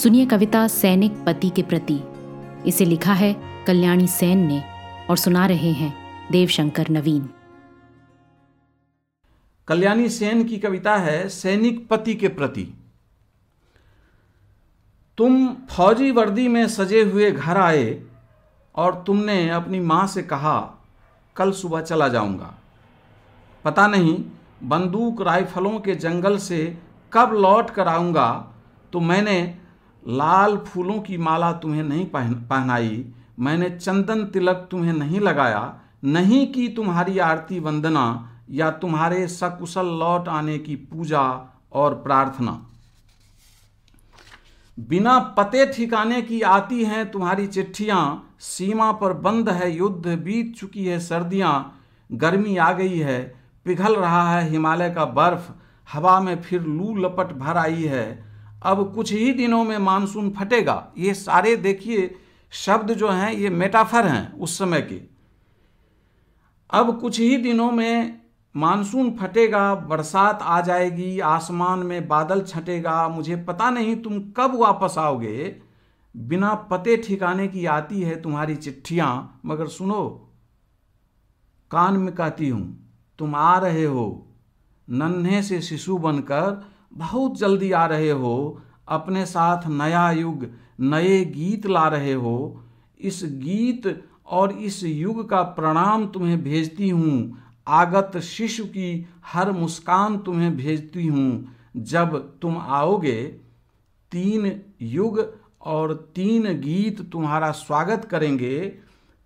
सुनिए कविता सैनिक पति के प्रति। इसे लिखा है कल्याणी सेन ने और सुना रहे हैं देवशंकर नवीन। कल्याणी सेन की कविता है सैनिक पति के प्रति। तुम फौजी वर्दी में सजे हुए घर आए और तुमने अपनी माँ से कहा, कल सुबह चला जाऊँगा। पता नहीं बंदूक राइफलों के जंगल से कब लौट कर आऊँगा तो मैंने लाल फूलों की माला तुम्हें नहीं पहन, पहनाई, मैंने चंदन तिलक तुम्हें नहीं लगाया, नहीं की तुम्हारी आरती वंदना या तुम्हारे सकुशल लौट आने की पूजा और प्रार्थना। बिना पते ठिकाने की आती हैं तुम्हारी चिट्ठियाँ, सीमा पर बंद है युद्ध, बीत चुकी है सर्दियाँ, गर्मी आ गई है, पिघल रहा है हिमालय का बर्फ़, हवा में फिर लू लपट भर आई है अब कुछ ही दिनों में मानसून फटेगा। ये सारे देखिए शब्द जो हैं, ये मेटाफर हैं उस समय के। अब कुछ ही दिनों में मानसून फटेगा, बरसात आ जाएगी, आसमान में बादल छटेगा। मुझे पता नहीं तुम कब वापस आओगे। बिना पते ठिकाने की आती है तुम्हारी चिट्ठियाँ, मगर सुनो, कान में कहती हूँ। तुम आ रहे हो, नन्हे से शिशु बनकर बहुत जल्दी आ रहे हो, अपने साथ नया युग, नए गीत ला रहे हो। इस गीत और इस युग का प्रणाम तुम्हें भेजती हूँ। आगत शिशु की हर मुस्कान तुम्हें भेजती हूँ। जब तुम आओगे, तीन युग और तीन गीत तुम्हारा स्वागत करेंगे।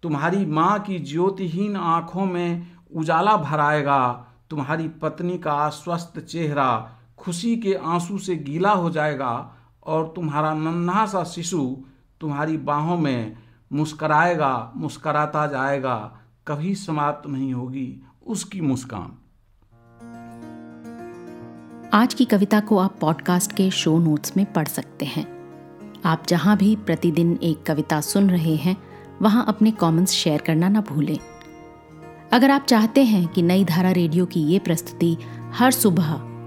तुम्हारी माँ की ज्योतिहीन आँखों में उजाला भराएगा। तुम्हारी पत्नी का आश्वस्त चेहरा खुशी के आँसू से गीला हो जाएगा और तुम्हारा नन्हा सा शिशु तुम्हारी बाहों में मुस्कराएगा, मुस्कराता जाएगा। कभी समाप्त नहीं होगी उसकी मुस्कान। आज की कविता को आप पॉडकास्ट के शो नोट्स में पढ़ सकते हैं। आप जहाँ भी प्रतिदिन एक कविता सुन रहे हैं, वहाँ अपने कमेंट्स शेयर करना ना भूलें। अगर आप चाहते हैं कि नई धारा रेडियो की ये प्रस्तुति हर सुबह